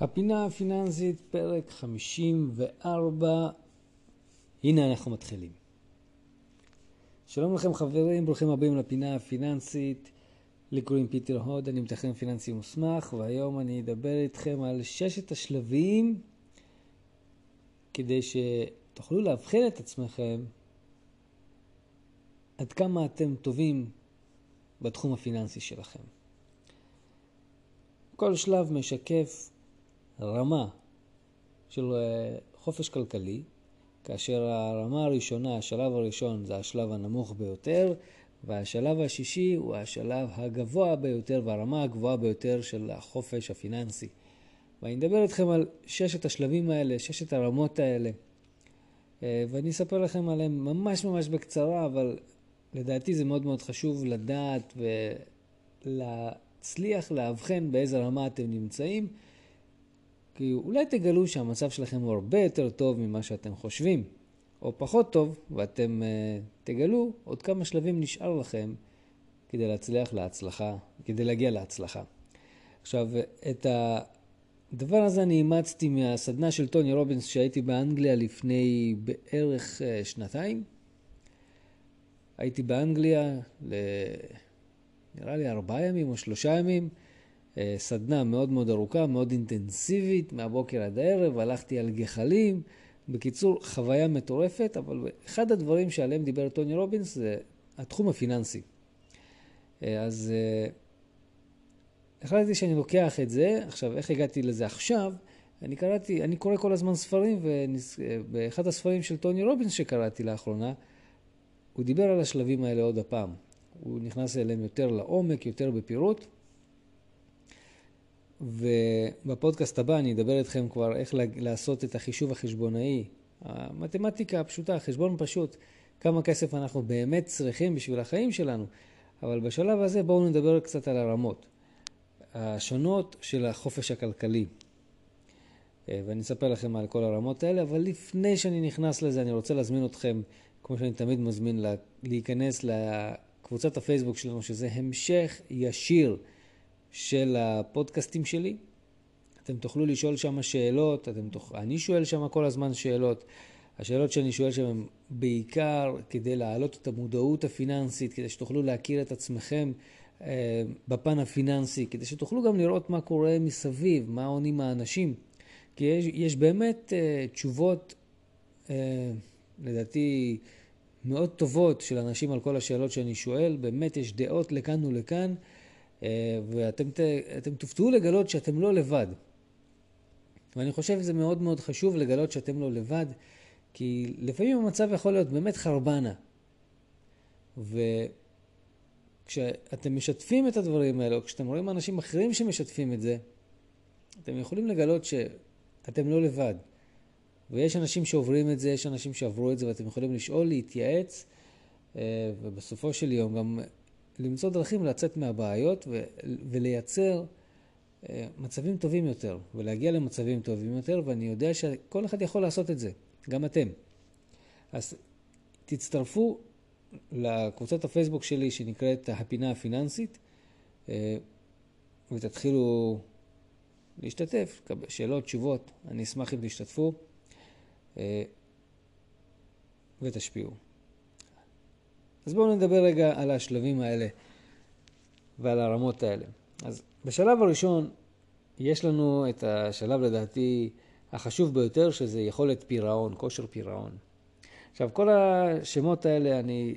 הפינה הפיננסית, פרק 54, הנה אנחנו מתחילים. שלום לכם חברים, ברוכים הבאים לפינה הפיננסית. לי קוראים פיטר הוד, אני מתכנן פיננסי מוסמך, והיום אני אדבר איתכם על ששת השלבים כדי שתוכלו לאבחן את עצמכם עד כמה אתם טובים בתחום הפיננסי שלכם. כל שלב משקף רמה של אה, חופש כלכלי, כאשר הרמה הראשונה, השלב הראשון זה השלב הנמוך ביותר, והשלב השישי הוא השלב הגבוה ביותר והרמה הגבוהה ביותר של החופש הפיננסי. ואני אדבר איתכם על ששת השלבים האלה, ששת הרמות האלה, אה, ואני אספר לכם עליהם ממש ממש בקצרה, אבל לדעתי זה מאוד מאוד חשוב לדעת ולהצליח לאבחן באיזה רמה אתם נמצאים. כי אולי תגלו שהמצב שלכם הוא הרבה יותר טוב ממה שאתם חושבים, או פחות טוב, ואתם uh, תגלו עוד כמה שלבים נשאר לכם כדי להצליח להצלחה, כדי להגיע להצלחה. עכשיו, את הדבר הזה אני אימצתי מהסדנה של טוני רובינס שהייתי באנגליה לפני בערך uh, שנתיים. הייתי באנגליה ל... נראה לי ארבעה ימים או שלושה ימים. אה, סדנה מאוד מאוד ארוכה, מאוד אינטנסיבית, מהבוקר עד הערב, הלכתי על גחלים. בקיצור, חוויה מטורפת, אבל אחד הדברים שעליהם דיבר טוני רובינס זה התחום הפיננסי. אה, אז אה, החלטתי שאני לוקח את זה, עכשיו איך הגעתי לזה עכשיו? אני קראתי, אני קורא כל הזמן ספרים, ובאחד הספרים של טוני רובינס שקראתי לאחרונה, הוא דיבר על השלבים האלה עוד הפעם. הוא נכנס אליהם יותר לעומק, יותר בפירוט. ובפודקאסט הבא אני אדבר איתכם כבר איך לעשות את החישוב החשבונאי. המתמטיקה הפשוטה, חשבון פשוט, כמה כסף אנחנו באמת צריכים בשביל החיים שלנו. אבל בשלב הזה בואו נדבר קצת על הרמות השונות של החופש הכלכלי. אה, ואני אספר לכם על כל הרמות האלה, אבל לפני שאני נכנס לזה, אני רוצה להזמין אתכם, כמו שאני תמיד מזמין, להיכנס לקבוצת הפייסבוק שלנו, שזה המשך ישיר. של הפודקאסטים שלי. אתם תוכלו לשאול שם שאלות, אתם תוכ... אני שואל שם כל הזמן שאלות. השאלות שאני שואל שם הן בעיקר כדי להעלות את המודעות הפיננסית, כדי שתוכלו להכיר את עצמכם אה, בפן הפיננסי, כדי שתוכלו גם לראות מה קורה מסביב, מה עונים האנשים. כי יש, יש באמת אה, תשובות, אה, לדעתי, מאוד טובות של אנשים על כל השאלות שאני שואל. באמת יש דעות לכאן ולכאן. אה, ואתם תופתעו לגלות שאתם לא לבד. ואני חושב שזה מאוד מאוד חשוב לגלות שאתם לא לבד, כי לפעמים המצב יכול להיות באמת חרבנה. וכשאתם משתפים את הדברים האלה, או כשאתם רואים אנשים אחרים שמשתפים את זה, אתם יכולים לגלות שאתם לא לבד. ויש אנשים שעוברים את זה, יש אנשים שעברו את זה, ואתם יכולים לשאול, להתייעץ, אה, ובסופו של יום גם למצוא דרכים לצאת מהבעיות ו- ולייצר אה, מצבים טובים יותר, ולהגיע למצבים טובים יותר, ואני יודע שכל אחד יכול לעשות את זה, גם אתם. אז תצטרפו לקבוצת הפייסבוק שלי שנקראת הפינה הפיננסית, אה, ותתחילו להשתתף, שאלות, תשובות, אני אשמח אם תשתתפו אה, ותשפיעו. אז בואו נדבר רגע על השלבים האלה ועל הרמות האלה. אז בשלב הראשון יש לנו את השלב לדעתי החשוב ביותר, שזה יכולת פירעון, כושר פירעון. עכשיו, כל השמות האלה, אני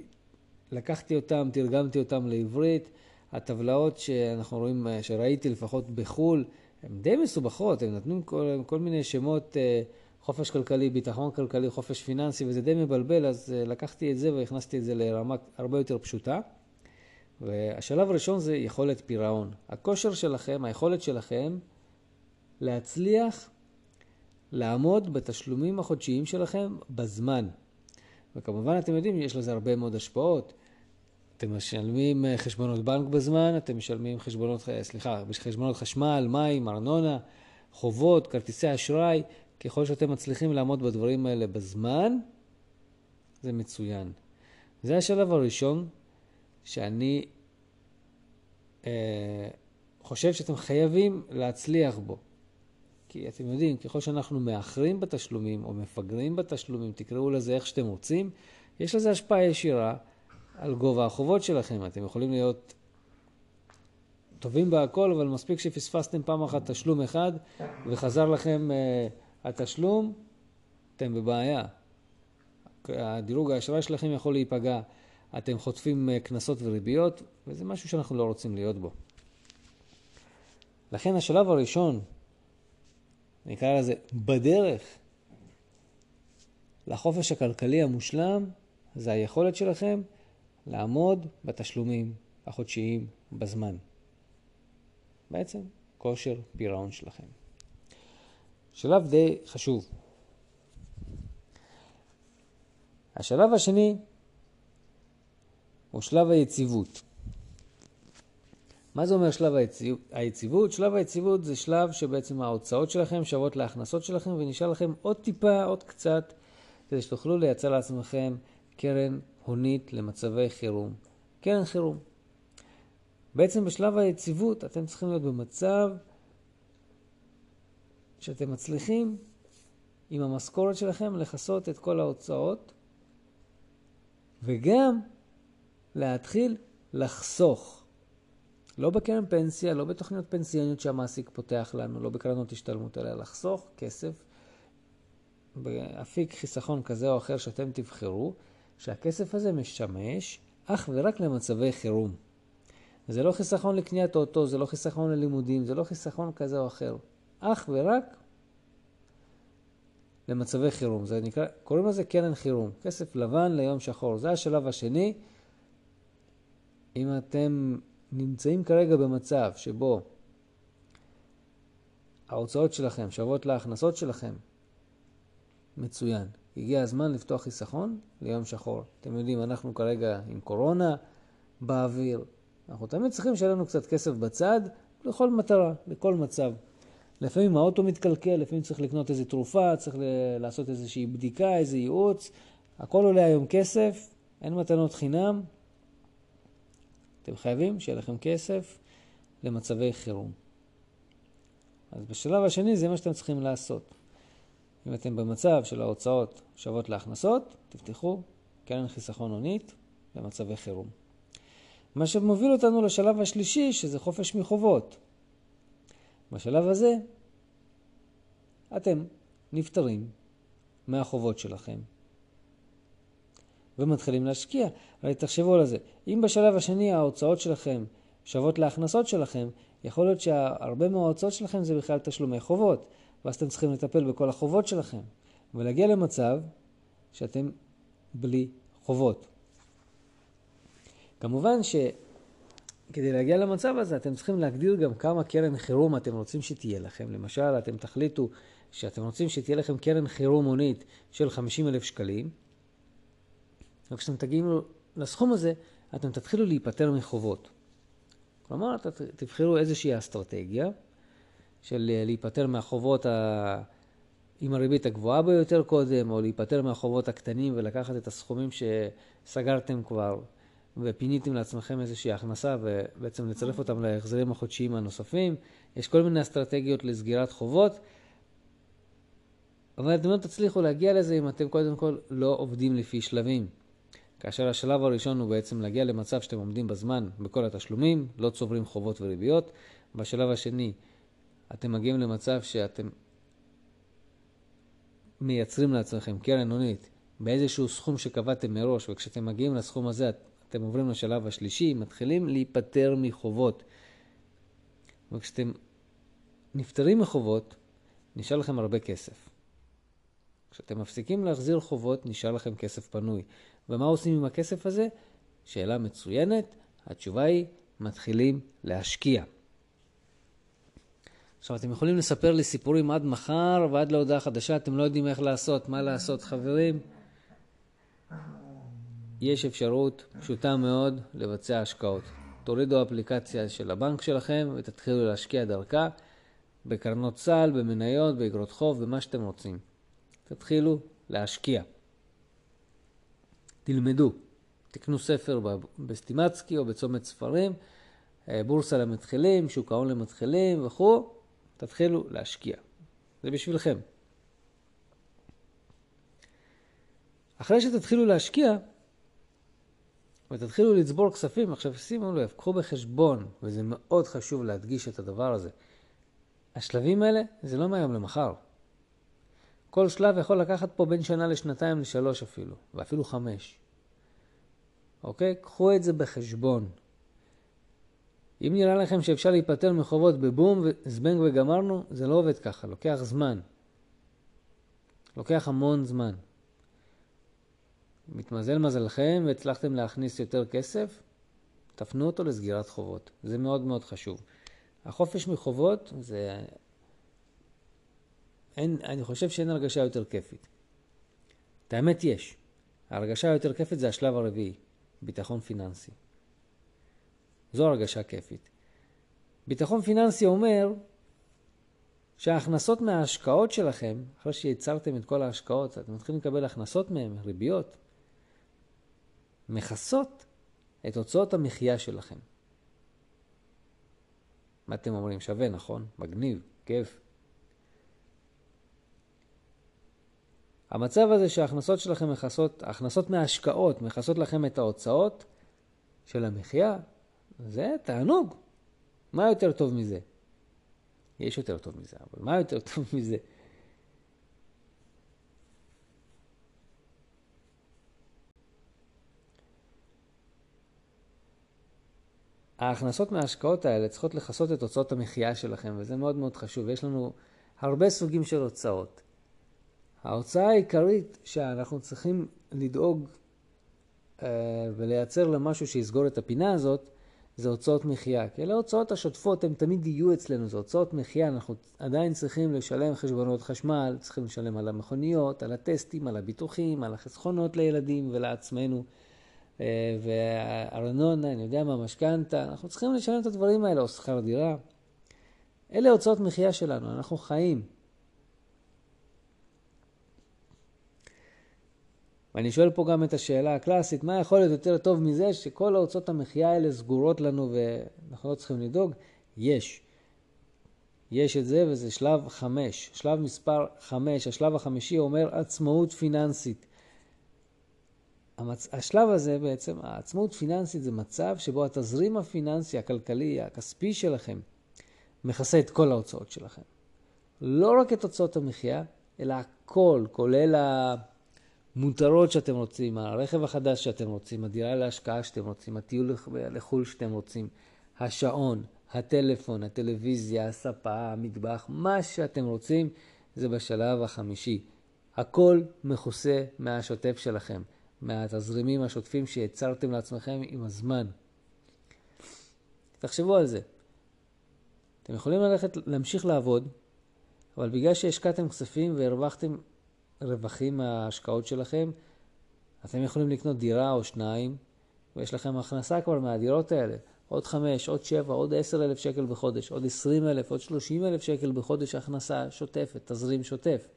לקחתי אותם, תרגמתי אותם לעברית. הטבלאות שאנחנו רואים, שראיתי לפחות בחו"ל, הן די מסובכות, הם נתנו כל, כל מיני שמות אה, חופש כלכלי, ביטחון כלכלי, חופש פיננסי, וזה די מבלבל, אז אה, לקחתי את זה והכנסתי את זה לרמה הרבה יותר פשוטה. והשלב הראשון זה יכולת פירעון. הכושר שלכם, היכולת שלכם להצליח לעמוד בתשלומים החודשיים שלכם בזמן. וכמובן, אתם יודעים, יש לזה הרבה מאוד השפעות. אתם משלמים אה, חשבונות בנק בזמן, אתם משלמים חשבונות, אה, סליחה, חשבונות חשמל, מים, ארנונה, חובות, כרטיסי אשראי. ככל שאתם מצליחים לעמוד בדברים האלה בזמן, זה מצוין. זה השלב הראשון שאני אה, חושב שאתם חייבים להצליח בו. כי אתם יודעים, ככל שאנחנו מאחרים בתשלומים או מפגרים בתשלומים, תקראו לזה איך שאתם רוצים, יש לזה השפעה ישירה על גובה החובות שלכם. אתם יכולים להיות טובים בהכל, אבל מספיק שפספסתם פעם אחת תשלום אחד וחזר לכם uh, התשלום, אתם בבעיה. הדירוג האשראי שלכם יכול להיפגע, אתם חוטפים uh, קנסות וריביות, וזה משהו שאנחנו לא רוצים להיות בו. לכן השלב הראשון, נקרא לזה בדרך לחופש הכלכלי המושלם, זה היכולת שלכם לעמוד בתשלומים החודשיים בזמן. בעצם כושר פירעון שלכם. שלב די חשוב. השלב השני הוא שלב היציבות. מה זה אומר שלב היציב... היציבות? שלב היציבות זה שלב שבעצם ההוצאות שלכם שוות להכנסות שלכם ונשאר לכם עוד טיפה, עוד קצת, כדי שתוכלו לייצר לעצמכם קרן הונית למצבי חירום. קרן חירום. בעצם בשלב היציבות אתם צריכים להיות במצב שאתם מצליחים עם המשכורת שלכם לכסות את כל ההוצאות וגם להתחיל לחסוך. לא בקרן פנסיה, לא בתוכניות פנסיוניות שהמעסיק פותח לנו, לא בקרנות השתלמות, אלא לחסוך כסף באפיק חיסכון כזה או אחר שאתם תבחרו, שהכסף הזה משמש אך ורק למצבי חירום. זה לא חיסכון לקניית אוטו, זה לא חיסכון ללימודים, זה לא חיסכון כזה או אחר. אך ורק למצבי חירום. זה נקרא, קוראים לזה קרן חירום. כסף לבן ליום שחור. זה השלב השני. אם אתם נמצאים כרגע במצב שבו ההוצאות שלכם שוות להכנסות שלכם, מצוין. הגיע הזמן לפתוח חיסכון ליום שחור. אתם יודעים, אנחנו כרגע עם קורונה באוויר, אנחנו תמיד צריכים שיהיה לנו קצת כסף בצד לכל מטרה, לכל מצב. לפעמים האוטו מתקלקל, לפעמים צריך לקנות איזו תרופה, צריך לעשות איזושהי בדיקה, איזה ייעוץ. הכל עולה היום כסף, אין מתנות חינם. אתם חייבים שיהיה לכם כסף למצבי חירום. אז בשלב השני זה מה שאתם צריכים לעשות. אם אתם במצב של ההוצאות שוות להכנסות, תפתחו קרן חיסכון הונית למצבי חירום. מה שמוביל אותנו לשלב השלישי, שזה חופש מחובות. בשלב הזה אתם נפטרים מהחובות שלכם ומתחילים להשקיע. הרי תחשבו על זה, אם בשלב השני ההוצאות שלכם שוות להכנסות שלכם, יכול להיות שהרבה מההוצאות שלכם זה בכלל תשלומי חובות, ואז אתם צריכים לטפל בכל החובות שלכם, ולהגיע למצב שאתם בלי חובות. כמובן שכדי להגיע למצב הזה אתם צריכים להגדיר גם כמה קרן חירום אתם רוצים שתהיה לכם. למשל, אתם תחליטו שאתם רוצים שתהיה לכם קרן חירום הונית של 50 אלף שקלים, וכשאתם תגיעו לסכום הזה, אתם תתחילו להיפטר מחובות. כלומר, תבחרו איזושהי אסטרטגיה של להיפטר מהחובות ה... עם הריבית הגבוהה ביותר קודם, או להיפטר מהחובות הקטנים ולקחת את הסכומים שסגרתם כבר ופיניתם לעצמכם איזושהי הכנסה ובעצם לצרף אותם להחזרים החודשיים הנוספים. יש כל מיני אסטרטגיות לסגירת חובות, אבל אתם לא תצליחו להגיע לזה אם אתם קודם כל לא עובדים לפי שלבים. כאשר השלב הראשון הוא בעצם להגיע למצב שאתם עומדים בזמן בכל התשלומים, לא צוברים חובות וריביות. בשלב השני אתם מגיעים למצב שאתם מייצרים לעצמכם קרן הונית באיזשהו סכום שקבעתם מראש, וכשאתם מגיעים לסכום הזה אתם עוברים לשלב השלישי, מתחילים להיפטר מחובות. וכשאתם נפטרים מחובות, נשאר לכם הרבה כסף. כשאתם מפסיקים להחזיר חובות, נשאר לכם כסף פנוי. ומה עושים עם הכסף הזה? שאלה מצוינת. התשובה היא, מתחילים להשקיע. עכשיו, אתם יכולים לספר לי סיפורים עד מחר ועד להודעה חדשה, אתם לא יודעים איך לעשות, מה לעשות, חברים. יש אפשרות פשוטה מאוד לבצע השקעות. תורידו אפליקציה של הבנק שלכם ותתחילו להשקיע דרכה בקרנות סל, במניות, באגרות חוב, במה שאתם רוצים. תתחילו להשקיע. תלמדו. תקנו ספר בסטימצקי או בצומת ספרים, אה, בורסה למתחילים, שוק ההון למתחילים וכו', תתחילו להשקיע. זה בשבילכם. אחרי שתתחילו להשקיע, ותתחילו לצבור כספים, עכשיו שימו לב, קחו בחשבון, וזה מאוד חשוב להדגיש את הדבר הזה. השלבים האלה זה לא מהיום למחר. כל שלב יכול לקחת פה בין שנה לשנתיים לשלוש אפילו, ואפילו חמש. אוקיי? קחו את זה בחשבון. אם נראה לכם שאפשר להיפטר מחובות בבום, זבנג וגמרנו, זה לא עובד ככה, לוקח זמן. לוקח המון זמן. מתמזל מזלכם והצלחתם להכניס יותר כסף, תפנו אותו לסגירת חובות. זה מאוד מאוד חשוב. החופש מחובות זה... אין, אני חושב שאין הרגשה יותר כיפית. את האמת יש. ההרגשה היותר כיפית זה השלב הרביעי, ביטחון פיננסי. זו הרגשה כיפית. ביטחון פיננסי אומר שההכנסות מההשקעות שלכם, אחרי שיצרתם את כל ההשקעות, אתם מתחילים לקבל הכנסות מהן, ריביות, מכסות את הוצאות המחיה שלכם. מה אתם אומרים? שווה, נכון? מגניב, כיף. המצב הזה שההכנסות שלכם מכסות, ההכנסות מההשקעות מכסות לכם את ההוצאות של המחיה, זה תענוג. מה יותר טוב מזה? יש יותר טוב מזה, אבל מה יותר טוב מזה? ההכנסות מההשקעות האלה צריכות לכסות את הוצאות המחיה שלכם, וזה מאוד מאוד חשוב. יש לנו הרבה סוגים של הוצאות. ההוצאה העיקרית שאנחנו צריכים לדאוג אה, ולייצר למשהו שיסגור את הפינה הזאת, זה הוצאות מחיה. כי אלה ההוצאות השוטפות, הן תמיד יהיו אצלנו, זה הוצאות מחיה, אנחנו עדיין צריכים לשלם חשבונות חשמל, צריכים לשלם על המכוניות, על הטסטים, על הביטוחים, על החסכונות לילדים ולעצמנו. אה, וארנונה, אני יודע מה, משכנתה, אנחנו צריכים לשלם את הדברים האלה, או שכר דירה. אלה הוצאות מחיה שלנו, אנחנו חיים. ואני שואל פה גם את השאלה הקלאסית, מה יכול להיות יותר טוב מזה שכל ההוצאות המחיה האלה סגורות לנו ואנחנו לא צריכים לדאוג? יש. יש את זה וזה שלב חמש. שלב מספר חמש, השלב החמישי אומר עצמאות פיננסית. המצ... השלב הזה בעצם, העצמאות פיננסית זה מצב שבו התזרים הפיננסי, הכלכלי, הכספי שלכם, מכסה את כל ההוצאות שלכם. לא רק את הוצאות המחיה, אלא הכל, כולל המותרות שאתם רוצים, הרכב החדש שאתם רוצים, הדירה להשקעה שאתם רוצים, הטיול לחו"ל שאתם רוצים, השעון, הטלפון, הטלוויזיה, הספה, המטבח, מה שאתם רוצים, זה בשלב החמישי. הכל מכוסה מהשוטף שלכם. מהתזרימים השוטפים שיצרתם לעצמכם עם הזמן. תחשבו על זה. אתם יכולים ללכת, להמשיך לעבוד, אבל בגלל שהשקעתם כספים והרווחתם רווחים מההשקעות שלכם, אתם יכולים לקנות דירה או שניים, ויש לכם הכנסה כבר מהדירות האלה. עוד חמש, עוד שבע, עוד עשר אלף שקל בחודש, עוד עשרים אלף, עוד שלושים אלף שקל בחודש הכנסה שוטפת, תזרים שוטף.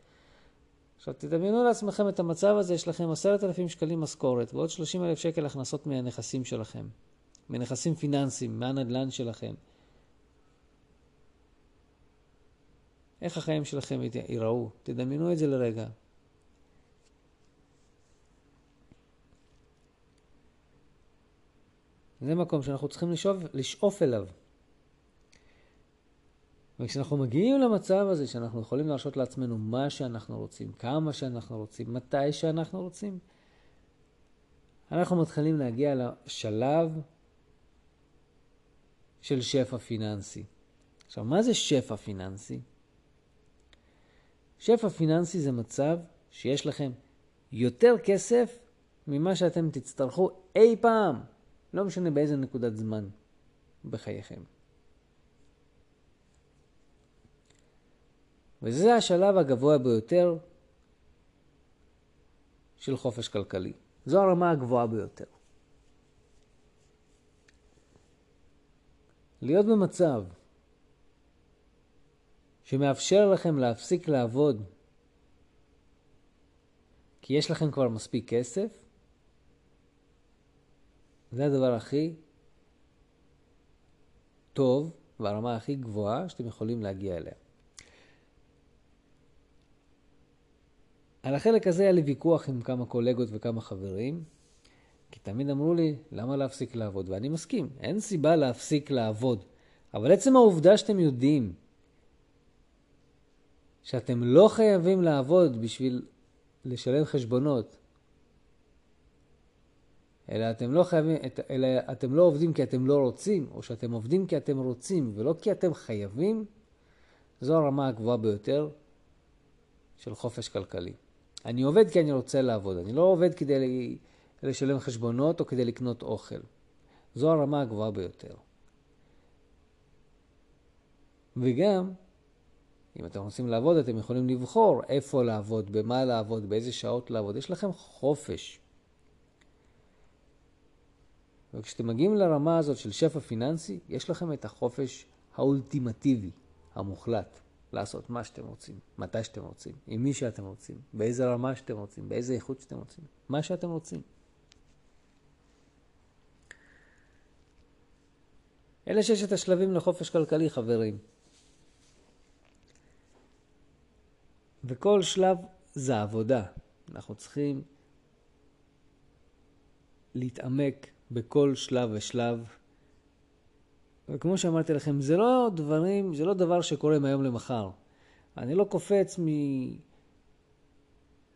עכשיו תדמיינו לעצמכם את המצב הזה, יש לכם עשרת אלפים שקלים משכורת ועוד שלושים אלף שקל הכנסות מהנכסים שלכם, מנכסים פיננסיים, מהנדל"ן שלכם. איך החיים שלכם ייראו? תדמיינו את זה לרגע. זה מקום שאנחנו צריכים לשאוף, לשאוף אליו. וכשאנחנו מגיעים למצב הזה שאנחנו יכולים להרשות לעצמנו מה שאנחנו רוצים, כמה שאנחנו רוצים, מתי שאנחנו רוצים, אנחנו מתחילים להגיע לשלב של שפע פיננסי. עכשיו, מה זה שפע פיננסי? שפע פיננסי זה מצב שיש לכם יותר כסף ממה שאתם תצטרכו אי פעם, לא משנה באיזה נקודת זמן בחייכם. וזה השלב הגבוה ביותר של חופש כלכלי. זו הרמה הגבוהה ביותר. להיות במצב שמאפשר לכם להפסיק לעבוד כי יש לכם כבר מספיק כסף, זה הדבר הכי טוב והרמה הכי גבוהה שאתם יכולים להגיע אליה. על החלק הזה היה לי ויכוח עם כמה קולגות וכמה חברים, כי תמיד אמרו לי, למה להפסיק לעבוד? ואני מסכים, אין סיבה להפסיק לעבוד. אבל עצם העובדה שאתם יודעים שאתם לא חייבים לעבוד בשביל לשלם חשבונות, אלא אתם לא חייבים, אלא אתם לא עובדים כי אתם לא רוצים, או שאתם עובדים כי אתם רוצים ולא כי אתם חייבים, זו הרמה הגבוהה ביותר של חופש כלכלי. אני עובד כי אני רוצה לעבוד, אני לא עובד כדי לשלם חשבונות או כדי לקנות אוכל. זו הרמה הגבוהה ביותר. וגם, אם אתם רוצים לעבוד, אתם יכולים לבחור איפה לעבוד, במה לעבוד, באיזה שעות לעבוד. יש לכם חופש. וכשאתם מגיעים לרמה הזאת של שפע פיננסי, יש לכם את החופש האולטימטיבי, המוחלט, לעשות מה שאתם רוצים, מתי שאתם רוצים, עם מי שאתם רוצים, באיזה רמה שאתם רוצים, באיזה איכות שאתם רוצים, מה שאתם רוצים. אלה ששת השלבים לחופש כלכלי, חברים. וכל שלב זה עבודה. אנחנו צריכים להתעמק בכל שלב ושלב. וכמו שאמרתי לכם, זה לא דברים, זה לא דבר שקורה מהיום למחר. אני לא קופץ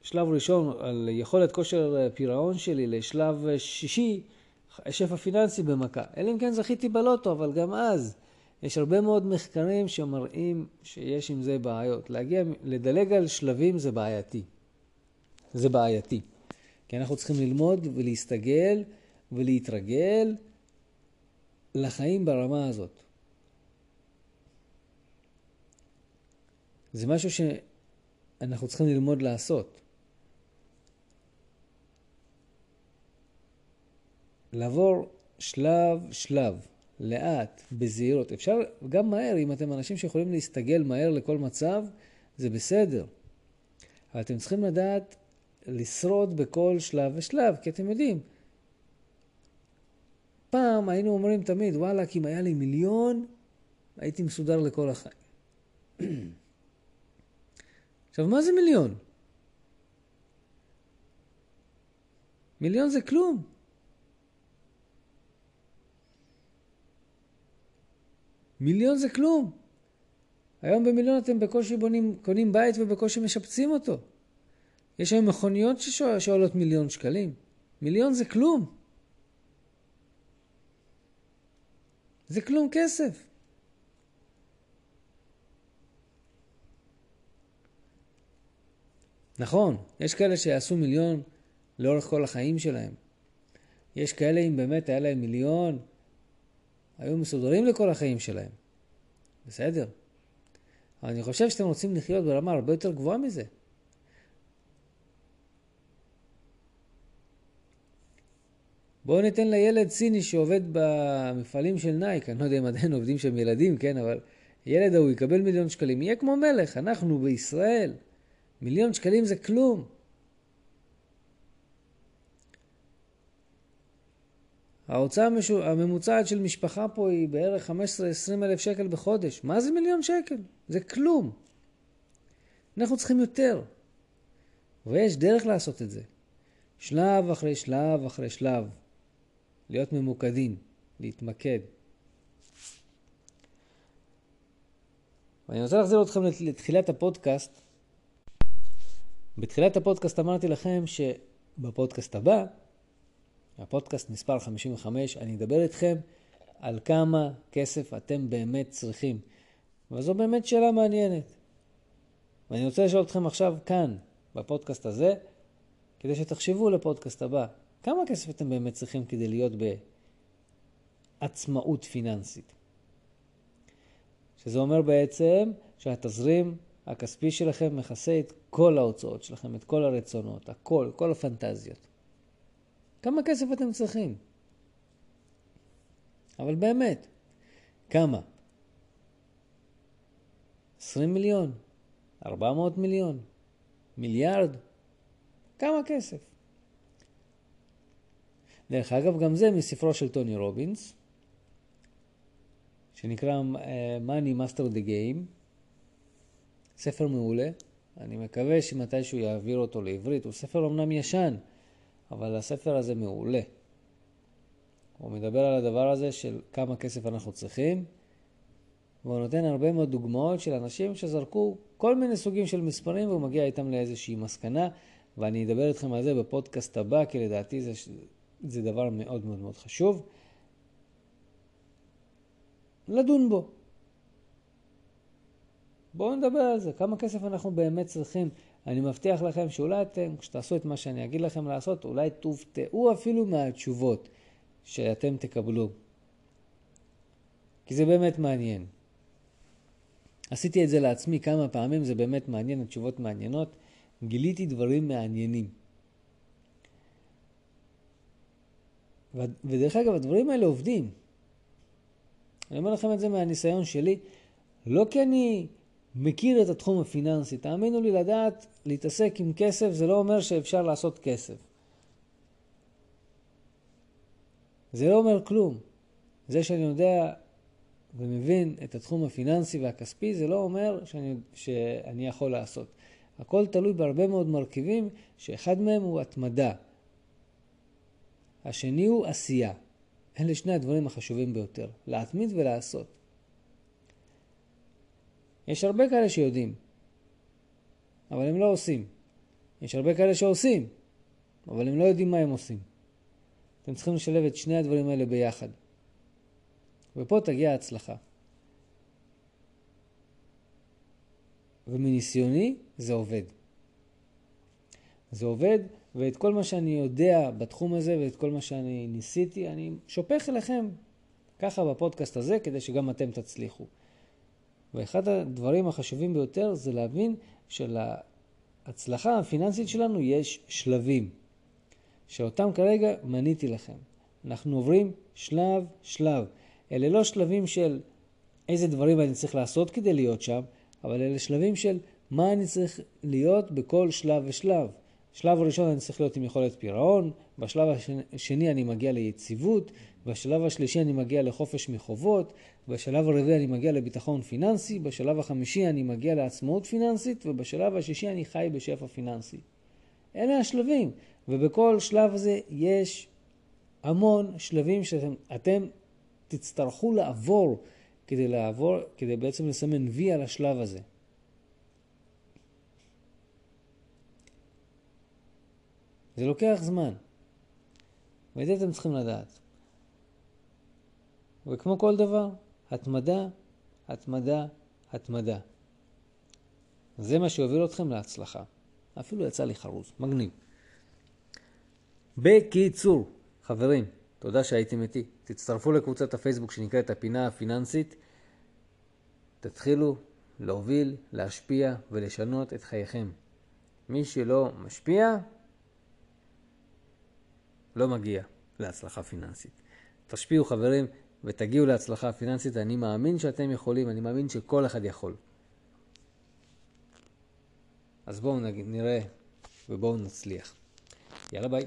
משלב ראשון על יכולת כושר פירעון שלי לשלב שישי, שפע פיננסי במכה. אלא אם כן זכיתי בלוטו, אבל גם אז יש הרבה מאוד מחקרים שמראים שיש עם זה בעיות. להגיע, לדלג על שלבים זה בעייתי. זה בעייתי. כי אנחנו צריכים ללמוד ולהסתגל ולהתרגל לחיים ברמה הזאת. זה משהו שאנחנו צריכים ללמוד לעשות. לעבור שלב שלב, לאט, בזהירות. אפשר גם מהר, אם אתם אנשים שיכולים להסתגל מהר לכל מצב, זה בסדר. אבל אתם צריכים לדעת לשרוד בכל שלב ושלב, כי אתם יודעים, פעם היינו אומרים תמיד, וואלה, כי אם היה לי מיליון, הייתי מסודר לכל החיים. עכשיו, מה זה מיליון? מיליון זה כלום. מיליון זה כלום. היום במיליון אתם בקושי בונים, קונים בית ובקושי משפצים אותו. יש היום מכוניות ששואלות מיליון שקלים. מיליון זה כלום. זה כלום כסף. נכון, יש כאלה שיעשו מיליון לאורך כל החיים שלהם. יש כאלה, אם באמת היה להם מיליון, היו מסודרים לכל החיים שלהם. בסדר. אבל אני חושב שאתם רוצים לחיות ברמה הרבה יותר גבוהה מזה. בואו ניתן לילד סיני שעובד במפעלים של נייק, אני לא יודע אם עדיין עובדים שם ילדים, כן, אבל ילד ההוא יקבל מיליון שקלים, יהיה כמו מלך, אנחנו בישראל. מיליון שקלים זה כלום. ההוצאה הממוצעת של משפחה פה היא בערך 15-20 אלף שקל בחודש. מה זה מיליון שקל? זה כלום. אנחנו צריכים יותר. ויש דרך לעשות את זה. שלב אחרי שלב אחרי שלב. להיות ממוקדים, להתמקד. ואני רוצה להחזיר אתכם לתחילת הפודקאסט. בתחילת הפודקאסט אמרתי לכם שבפודקאסט הבא, הפודקאסט מספר 55, אני אדבר איתכם על כמה כסף אתם באמת צריכים. וזו באמת שאלה מעניינת. ואני רוצה לשאול אתכם עכשיו כאן, בפודקאסט הזה, כדי שתחשבו לפודקאסט הבא. כמה כסף אתם באמת צריכים כדי להיות בעצמאות פיננסית? שזה אומר בעצם שהתזרים הכספי שלכם מכסה את כל ההוצאות שלכם, את כל הרצונות, הכל, כל הפנטזיות. כמה כסף אתם צריכים? אבל באמת, כמה? 20 מיליון? 400 מיליון? מיליארד? כמה כסף? דרך אגב, גם זה מספרו של טוני רובינס, שנקרא uh, Money Master the Game, ספר מעולה, אני מקווה שמתישהו יעביר אותו לעברית. הוא ספר אמנם ישן, אבל הספר הזה מעולה. הוא מדבר על הדבר הזה של כמה כסף אנחנו צריכים, והוא נותן הרבה מאוד דוגמאות של אנשים שזרקו כל מיני סוגים של מספרים והוא מגיע איתם לאיזושהי מסקנה, ואני אדבר איתכם על זה בפודקאסט הבא, כי לדעתי זה, זה דבר מאוד מאוד מאוד חשוב. לדון בו. בואו נדבר על זה, כמה כסף אנחנו באמת צריכים. אני מבטיח לכם שאולי אתם, כשתעשו את מה שאני אגיד לכם לעשות, אולי תופתעו אפילו מהתשובות שאתם תקבלו. כי זה באמת מעניין. עשיתי את זה לעצמי כמה פעמים, זה באמת מעניין, התשובות מעניינות. גיליתי דברים מעניינים. ודרך אגב, הדברים האלה עובדים. אני אומר לכם את זה מהניסיון שלי, לא כי אני מכיר את התחום הפיננסי. תאמינו לי, לדעת להתעסק עם כסף זה לא אומר שאפשר לעשות כסף. זה לא אומר כלום. זה שאני יודע ומבין את התחום הפיננסי והכספי, זה לא אומר שאני, שאני יכול לעשות. הכל תלוי בהרבה מאוד מרכיבים, שאחד מהם הוא התמדה. השני הוא עשייה. אלה שני הדברים החשובים ביותר, להתמיד ולעשות. יש הרבה כאלה שיודעים, אבל הם לא עושים. יש הרבה כאלה שעושים, אבל הם לא יודעים מה הם עושים. אתם צריכים לשלב את שני הדברים האלה ביחד. ופה תגיע ההצלחה. ומניסיוני זה עובד. זה עובד, ואת כל מה שאני יודע בתחום הזה ואת כל מה שאני ניסיתי, אני שופך אליכם ככה בפודקאסט הזה, כדי שגם אתם תצליחו. ואחד הדברים החשובים ביותר זה להבין שלהצלחה הפיננסית שלנו יש שלבים, שאותם כרגע מניתי לכם. אנחנו עוברים שלב שלב. אלה לא שלבים של איזה דברים אני צריך לעשות כדי להיות שם, אבל אלה שלבים של מה אני צריך להיות בכל שלב ושלב. בשלב הראשון אני צריך להיות עם יכולת פירעון, בשלב השני אני מגיע ליציבות, בשלב השלישי אני מגיע לחופש מחובות, בשלב הרביעי אני מגיע לביטחון פיננסי, בשלב החמישי אני מגיע לעצמאות פיננסית, ובשלב השישי אני חי בשפע פיננסי. אלה השלבים, ובכל שלב הזה יש המון שלבים שאתם תצטרכו לעבור כדי לעבור, כדי בעצם לסמן וי על השלב הזה. זה לוקח זמן, ואת זה אתם צריכים לדעת. וכמו כל דבר, התמדה, התמדה, התמדה. זה מה שיוביל אתכם להצלחה. אפילו יצא לי חרוז, מגניב. בקיצור, חברים, תודה שהייתם איתי. תצטרפו לקבוצת הפייסבוק שנקראת הפינה הפיננסית. תתחילו להוביל, להשפיע ולשנות את חייכם. מי שלא משפיע, לא מגיע להצלחה פיננסית. תשפיעו חברים ותגיעו להצלחה פיננסית. אני מאמין שאתם יכולים, אני מאמין שכל אחד יכול. אז בואו נראה ובואו נצליח. יאללה ביי.